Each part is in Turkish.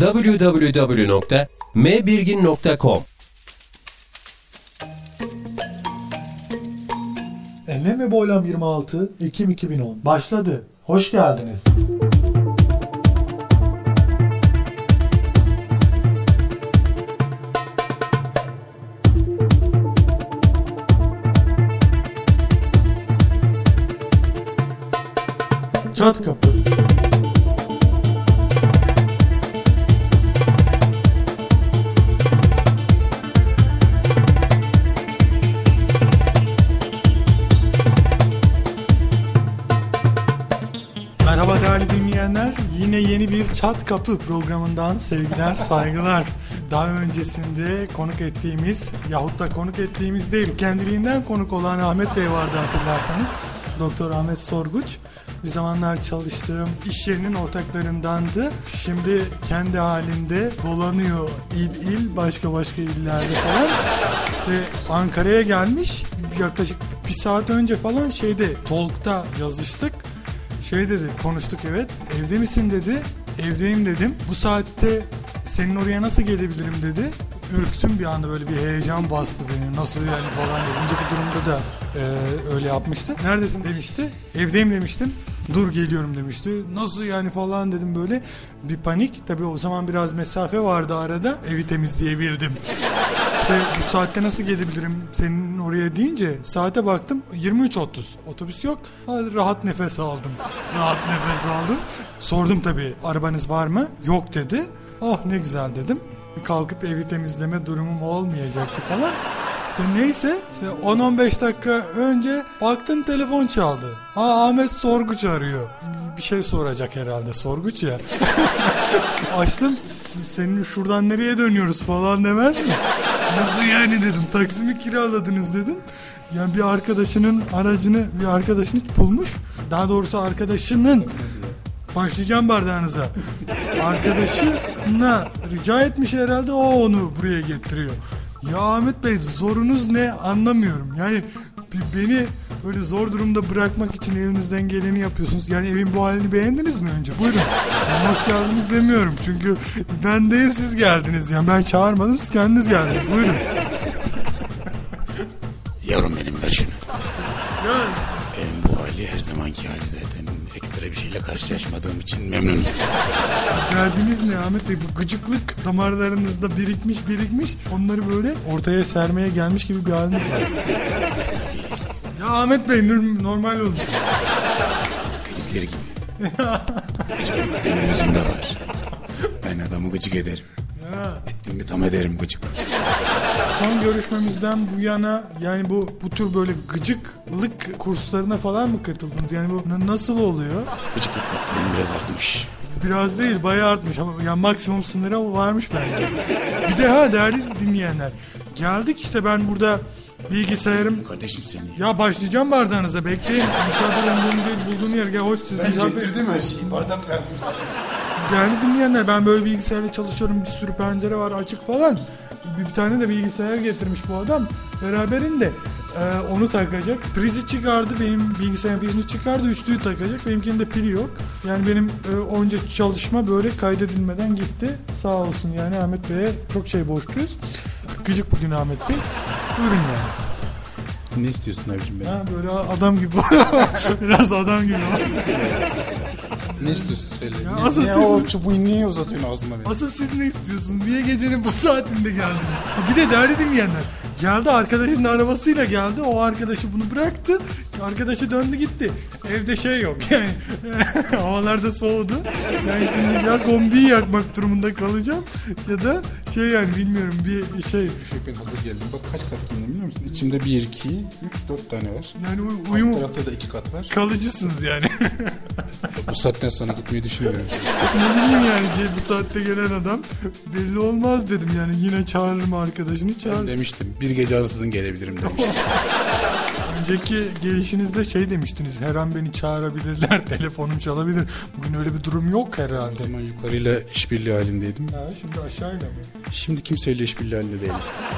www.mbirgin.com Enlem ve Boylam 26 Ekim 2010 başladı. Hoş geldiniz. Çat kapı. Yeni bir Çat Kapı programından sevgiler, saygılar. Daha öncesinde konuk ettiğimiz yahut da konuk ettiğimiz değil, kendiliğinden konuk olan Ahmet Bey vardı hatırlarsanız. Doktor Ahmet Sorguç. Bir zamanlar çalıştığım iş yerinin ortaklarındandı. Şimdi kendi halinde dolanıyor il il başka başka illerde falan. İşte Ankara'ya gelmiş. Yaklaşık bir saat önce falan şeyde Talk'ta yazıştık. Şey dedi konuştuk evet. Evde misin dedi. Evdeyim dedim. Bu saatte senin oraya nasıl gelebilirim dedi. Ürktüm bir anda böyle bir heyecan bastı beni. Nasıl yani falan dedi. Önceki durumda da e, öyle yapmıştı. Neredesin demişti. Evdeyim demiştim. Dur geliyorum demişti. Nasıl yani falan dedim böyle. Bir panik. Tabii o zaman biraz mesafe vardı arada. Evi temizleyebildim. İşte bu saatte nasıl gelebilirim senin oraya deyince saate baktım 23.30 otobüs yok. Hadi rahat nefes aldım. Rahat nefes aldım. Sordum tabii arabanız var mı? Yok dedi. Oh ne güzel dedim. Kalkıp evi temizleme durumum olmayacaktı falan. İşte neyse işte 10-15 dakika önce baktım telefon çaldı. Aa Ahmet Sorguç arıyor. Bir şey soracak herhalde Sorguç ya. Açtım senin şuradan nereye dönüyoruz? falan demez mi? Nasıl yani dedim. Taksimi kiraladınız dedim. Yani bir arkadaşının aracını bir arkadaşını bulmuş. Daha doğrusu arkadaşının başlayacağım bardağınıza. Arkadaşına rica etmiş herhalde o onu buraya getiriyor. Ya Ahmet Bey zorunuz ne anlamıyorum. Yani beni böyle zor durumda bırakmak için elinizden geleni yapıyorsunuz. Yani evin bu halini beğendiniz mi önce? Buyurun. Ben hoş geldiniz demiyorum. Çünkü ben değil siz geldiniz. Yani ben çağırmadım siz kendiniz geldiniz. Buyurun. Yavrum benim ver şunu. Ya Evin bu hali her zamanki hali zaten. Ekstra bir şeyle karşılaşmadığım için memnunum. derdiniz ne Ahmet Bey? Bu gıcıklık damarlarınızda birikmiş birikmiş. Onları böyle ortaya sermeye gelmiş gibi bir haliniz var. Ahmet Bey normal olun. Dedikleri gibi. Gıcıklık benim yüzümde var. Ben adamı gıcık ederim. Ya. Ettiğimi tam ederim gıcık. Son görüşmemizden bu yana yani bu bu tür böyle gıcıklık kurslarına falan mı katıldınız? Yani bu nasıl oluyor? Gıcıklık senin biraz artmış. Biraz değil bayağı artmış ama yani maksimum sınıra varmış bence. Bir de ha değerli dinleyenler. Geldik işte ben burada bilgisayarım Kardeşim seni. ya başlayacağım bardağınıza bekleyin. Misafir umduğum değil bulduğum yer. Gel hoş siz misafir. her şeyi. Bardak lazım sadece. Değerli dinleyenler ben böyle bilgisayarla çalışıyorum. Bir sürü pencere var açık falan. Bir, bir tane de bilgisayar getirmiş bu adam. Beraberinde e, onu takacak. Prizi çıkardı. Benim bilgisayarın prizini çıkardı. Üçlüyü takacak. Benimkinde pili yok. Yani benim e, onca çalışma böyle kaydedilmeden gitti. Sağ olsun yani Ahmet Bey'e çok şey borçluyuz. Gıcık bugün Ahmet Bey. Buyurun yani. Ne istiyorsun abicim benim? Ha, böyle adam gibi. Biraz adam gibi. Ne istiyorsun söyle. Ya Ne- asıl ne siz- o çubuğu niye uzatıyorsun ağzıma benim? Asıl siz ne istiyorsunuz? Niye gecenin bu saatinde geldiniz? Bir de derdi dinleyenler. Geldi arkadaşının arabasıyla geldi. O arkadaşı bunu bıraktı. Arkadaşı döndü gitti. Evde şey yok yani. havalarda soğudu. Yani şimdi ya kombiyi yakmak durumunda kalacağım ya da şey yani bilmiyorum bir şey Şey ben hazır geldim. Bak kaç kat giyindim biliyor musun? İçimde 1, 2, 3, 4 tane var. yani uyum tarafta da 2 kat var. kalıcısınız yani. Bu saatten sonra gitmeyi düşünmüyorum. ne bileyim yani ki bu saatte gelen adam belli olmaz dedim yani yine çağırırım arkadaşını Ben çağır. demiştim. Bir gece ansızın gelebilirim demiştim. Önceki gelişinizde şey demiştiniz her an beni çağırabilirler telefonum çalabilir. Bugün öyle bir durum yok o herhalde. zaman yukarıyla işbirliği halindeydim. Ha, şimdi aşağıyla mı? Şimdi kimseyle işbirliği halinde değilim.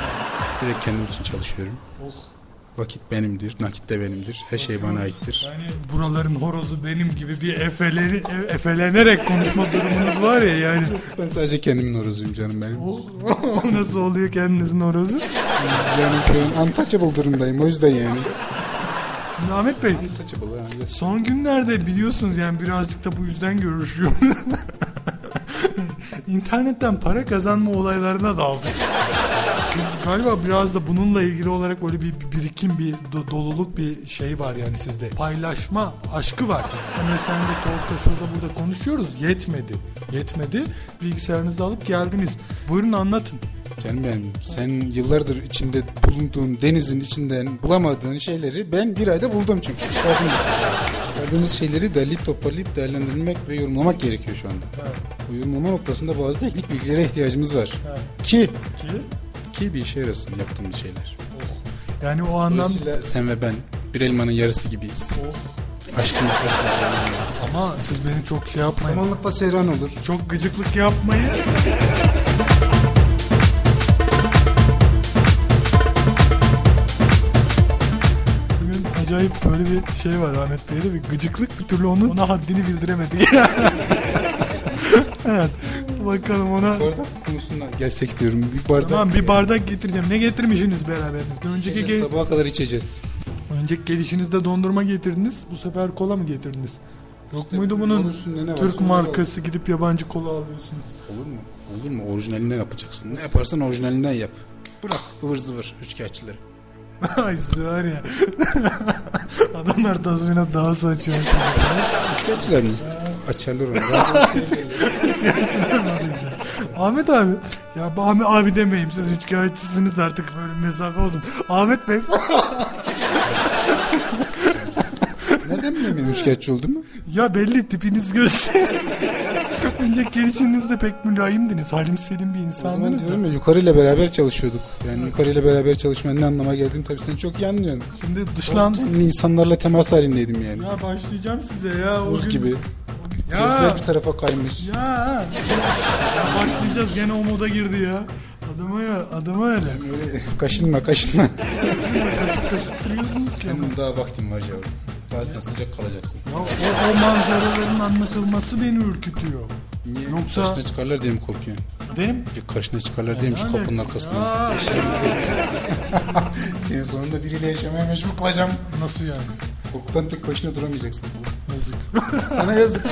Direkt kendim için çalışıyorum. Oh. Vakit benimdir, nakit de benimdir. Her şey bana aittir. Yani buraların horozu benim gibi bir efeleri, e- efelenerek konuşma durumunuz var ya yani. Ben sadece kendimin horozuyum canım benim. Nasıl oluyor kendinizin horozu? Yani şu an untouchable durumdayım o yüzden yani. Şimdi Ahmet Bey Untouchable yani. son günlerde biliyorsunuz yani birazcık da bu yüzden görüşüyoruz. İnternetten para kazanma olaylarına daldık. Siz galiba biraz da bununla ilgili olarak böyle bir, bir birikim, bir do- doluluk bir şey var yani sizde. Paylaşma aşkı var. Hemen sen de talkta şurada burada konuşuyoruz. Yetmedi. Yetmedi. Bilgisayarınızı alıp geldiniz. Buyurun anlatın. Canım benim sen yıllardır içinde bulunduğun denizin içinden bulamadığın şeyleri ben bir ayda buldum çünkü. Çıkardığımız, çıkardığımız şeyleri derleyip toparlayıp değerlendirmek ve yorumlamak gerekiyor şu anda. Bu yorumlama noktasında bazı teknik bilgilere ihtiyacımız var. Ki Ki ki bir işe yarasın yaptığımız şeyler. yani o anlam Dolayısıyla sen ve ben bir elmanın yarısı gibiyiz. Aşkımız asla ama siz beni çok şey yapmayın. Samanlıkta seyran olur. Çok gıcıklık yapmayın. Bugün acayip böyle bir şey var Ahmet Bey'de bir gıcıklık bir türlü onun ona haddini bildiremedik. evet. Bakalım ona. Bardak konusuna gelsek diyorum. Bir bardak. Tamam bir bardak getireceğim. Ne getirmişsiniz beraberinizde? Önceki gel- sabaha kadar içeceğiz. önceki gelişinizde dondurma getirdiniz. Bu sefer kola mı getirdiniz? Yok İşte muydu bunun bunun üstünde ne var? Türk Sonra markası gidip yabancı kola alıyorsunuz? Olur mu? Olur mu? Orijinalinden yapacaksın. Ne yaparsan orijinalinden yap. Bırak ıvır zıvır üçkağıtçıları. Ay siz var ya. Adamlar tazminat daha saçıyor. Üçkağıtçılar mı? Radyo Ahmet abi. Ya Ahmet abi demeyeyim. Siz şikayetçisiniz artık böyle mesafe olsun. Ahmet Bey. Neden bileyim benim üçkağıtçı olduğumu? ya belli tipiniz göster. Önceki gelişinizde pek mülayimdiniz. Halim selim bir O zaman insandınız diyorum ya yukarıyla beraber çalışıyorduk. Yani yukarıyla beraber çalışmanın ne anlama geldiğini tabii sen çok iyi anlıyorsun. Şimdi dışlan... İnsanlarla temas halindeydim yani. Ya başlayacağım size ya. O Buz gün- gibi. Ya. Gözler bir tarafa kaymış. Ya. ya başlayacağız gene o moda girdi ya. Adama ya adama öyle. Öyle kaşınma kaşınma. Kaşık kaşıttırıyorsunuz ki. Senin daha vaktin var yavrum. Daha sen sıcak kalacaksın. Ya o, o manzaraların anlatılması beni ürkütüyor. Niye? Yoksa- Karşına çıkarlar diye mi korkuyorsun? Değil mi? Ya karşına çıkarlar diye mi şu kapının arkasına? Senin sonunda biriyle yaşamaya mecbur kalacağım. Nasıl yani? Korkudan tek başına duramayacaksın. Yazık. Sana yazık.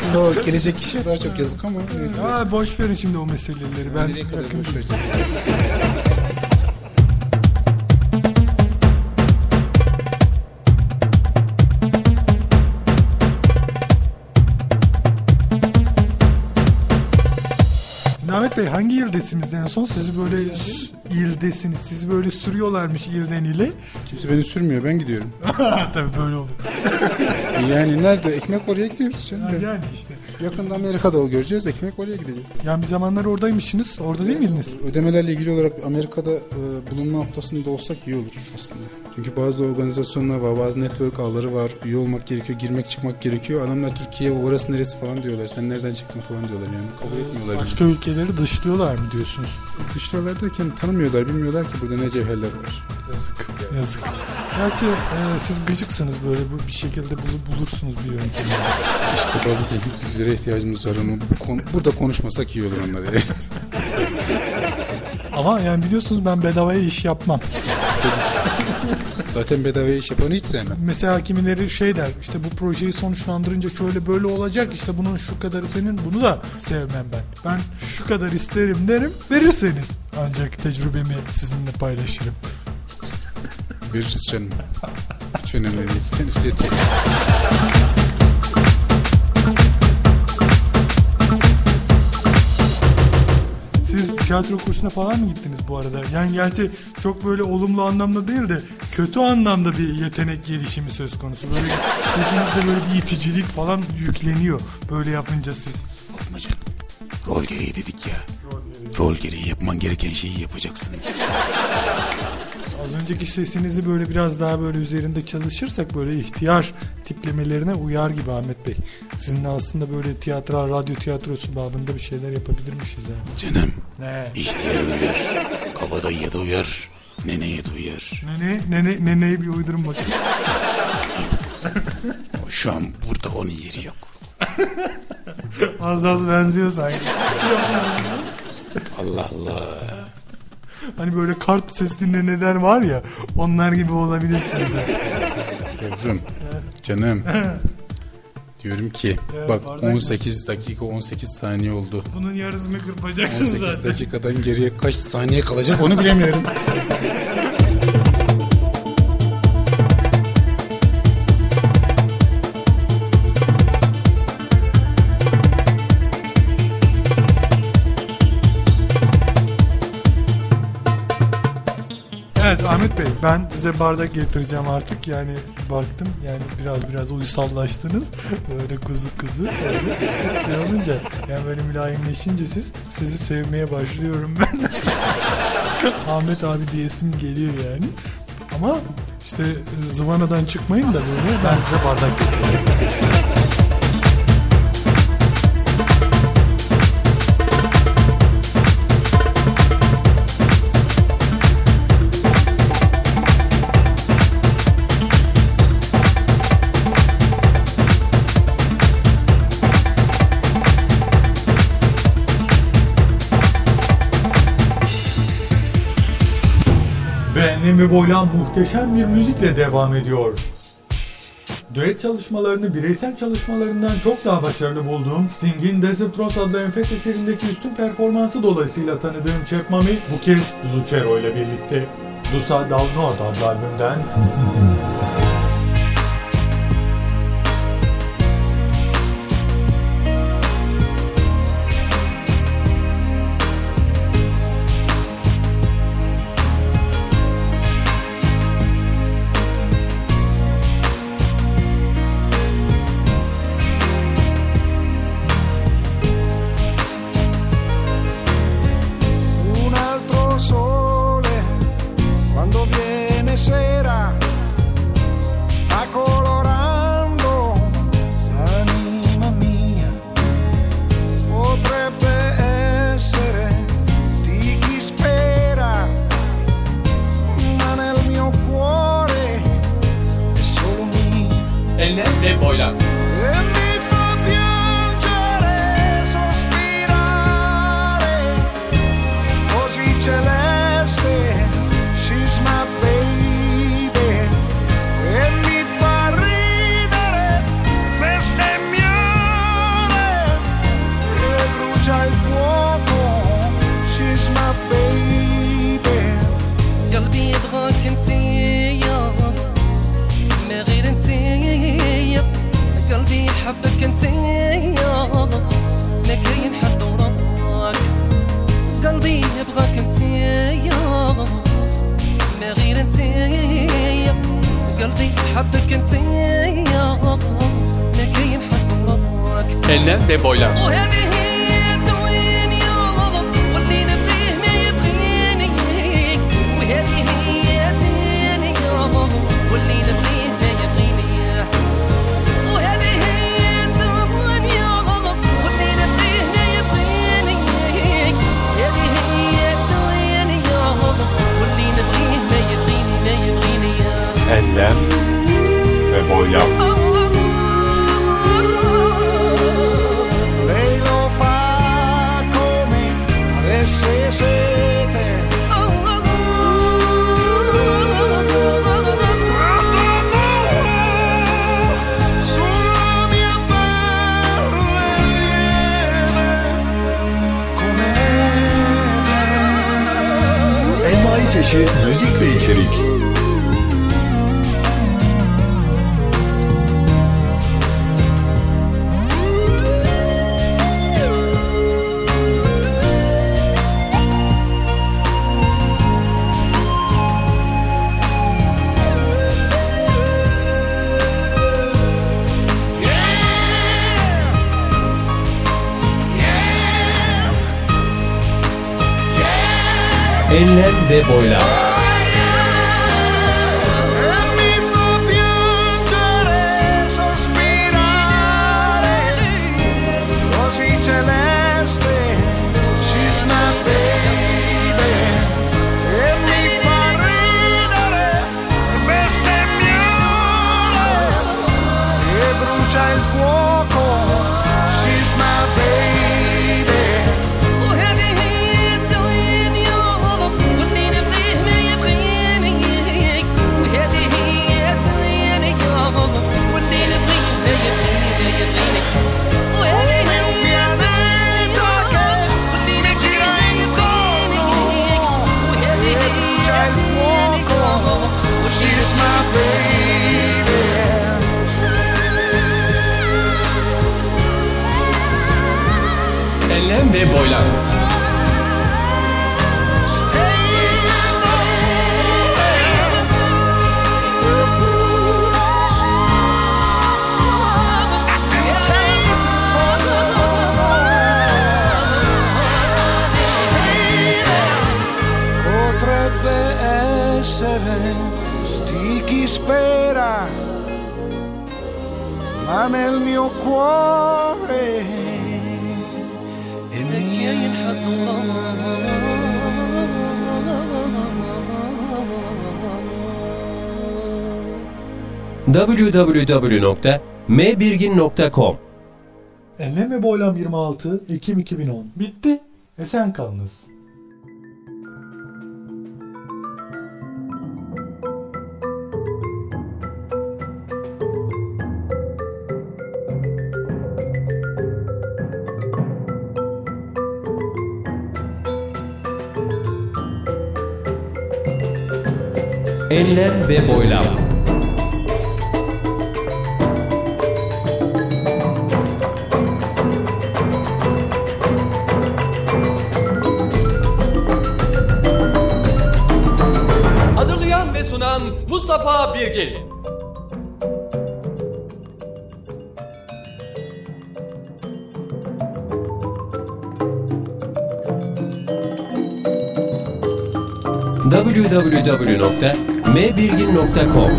Şimdi o gelecek kişiye daha çok yazık ama neyse. ya boş verin şimdi o meseleleri. Ben Nereye kadar yakın boş vereceğiz? Ahmet Bey hangi ildesiniz en son? Sizi böyle ildesiniz. Sizi böyle sürüyorlarmış ilden ile. Kimse beni sürmüyor ben gidiyorum. Tabii böyle olur. E yani nerede? Ekmek oraya gidiyoruz canım. Ya Yani işte. Yakında Amerika'da o göreceğiz. Ekmek oraya gideceğiz. Yani bir zamanlar oradaymışsınız. Orada değil miydiniz? Ödemelerle ilgili olarak Amerika'da e, bulunma noktasında olsak iyi olur aslında. Çünkü bazı organizasyonlar var, bazı network ağları var. Üye olmak gerekiyor, girmek çıkmak gerekiyor. Adamlar Türkiye orası neresi falan diyorlar. Sen nereden çıktın falan diyorlar yani. Kabul etmiyorlar. bizi. Başka ülkeleri dışlıyorlar mı diyorsunuz? Dışlarlar derken tanımıyorlar, bilmiyorlar ki burada ne cevherler var. Yazık. Yazık. Gerçi e, siz gıcıksınız böyle bu bir şekilde bulu- bulursunuz bir yöntemi. İşte bazı teknik bilgilere ihtiyacımız var ama bu konu, burada konuşmasak iyi olur onları. Ama yani biliyorsunuz ben bedavaya iş yapmam. Zaten bedava iş yapanı hiç sevmem. Mesela kimileri şey der işte bu projeyi sonuçlandırınca şöyle böyle olacak işte bunun şu kadarı senin bunu da sevmem ben. Ben şu kadar isterim derim verirseniz ancak tecrübemi sizinle paylaşırım. Veririz canım. Hiç önemli değil. Sen istiyorsun. Siz tiyatro kursuna falan mı gittiniz bu arada? Yani gerçi çok böyle olumlu anlamda değil de kötü anlamda bir yetenek gelişimi söz konusu. Böyle sesinizde böyle bir iticilik falan yükleniyor böyle yapınca siz. Fatmacan rol gereği dedik ya. Rol gereği yapman gereken şeyi yapacaksın. Az önceki sesinizi böyle biraz daha böyle üzerinde çalışırsak böyle ihtiyar tiplemelerine uyar gibi Ahmet Bey. Sizinle aslında böyle tiyatro, radyo tiyatrosu babında bir şeyler yapabilirmişiz yani. Canım Ne? ihtiyara da uyar. Kabadayıya da uyar. Neneye de uyar. Nene, nene, neneyi bir uydurun bakayım. Şu an burada onun yeri yok. Az az benziyor sanki. Allah Allah. Hani böyle kart sesli neneler var ya onlar gibi olabilirsiniz. Yavrum. Canım. Diyorum ki Evet, bak bardak 18 dakika 18 saniye oldu. Bunun yarısını kırpacaksınız 18 zaten. dakikadan geriye kaç saniye kalacak onu bilemiyorum. Evet Ahmet Bey ben size bardak getireceğim artık. Yani baktım yani biraz biraz uysallaştınız. Böyle kuzu kuzu öyle şey olunca yani böyle mülayimleşince siz sizi sevmeye başlıyorum ben. Ahmet abi diyesim geliyor yani. Ama işte zıvanadan çıkmayın da böyle ben size bardak getireyim. Ve boylam muhteşem bir müzikle devam ediyor. Düet çalışmalarını bireysel çalışmalarından çok daha başarılı bulduğum Sting'in Desert Rose adlı enfes eserindeki üstün performansı dolayısıyla tanıdığım Chef Mami bu kez Zucchero ile birlikte. Dusa Dal Note adlı albümden. Un Enlem ve boylam. Çeşit müzik ve içerik. Ellen de Boylan. cuore النية ينحط www.mbirgin.com Enlem ve Boylam 26 Ekim 2010 Bitti. Esen kalınız. Enlem ve boylam. Hazırlayan ve sunan Mustafa Birgil. www.enlem.com mbirgin.com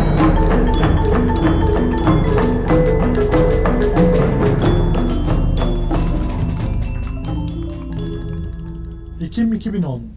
Ekim 2010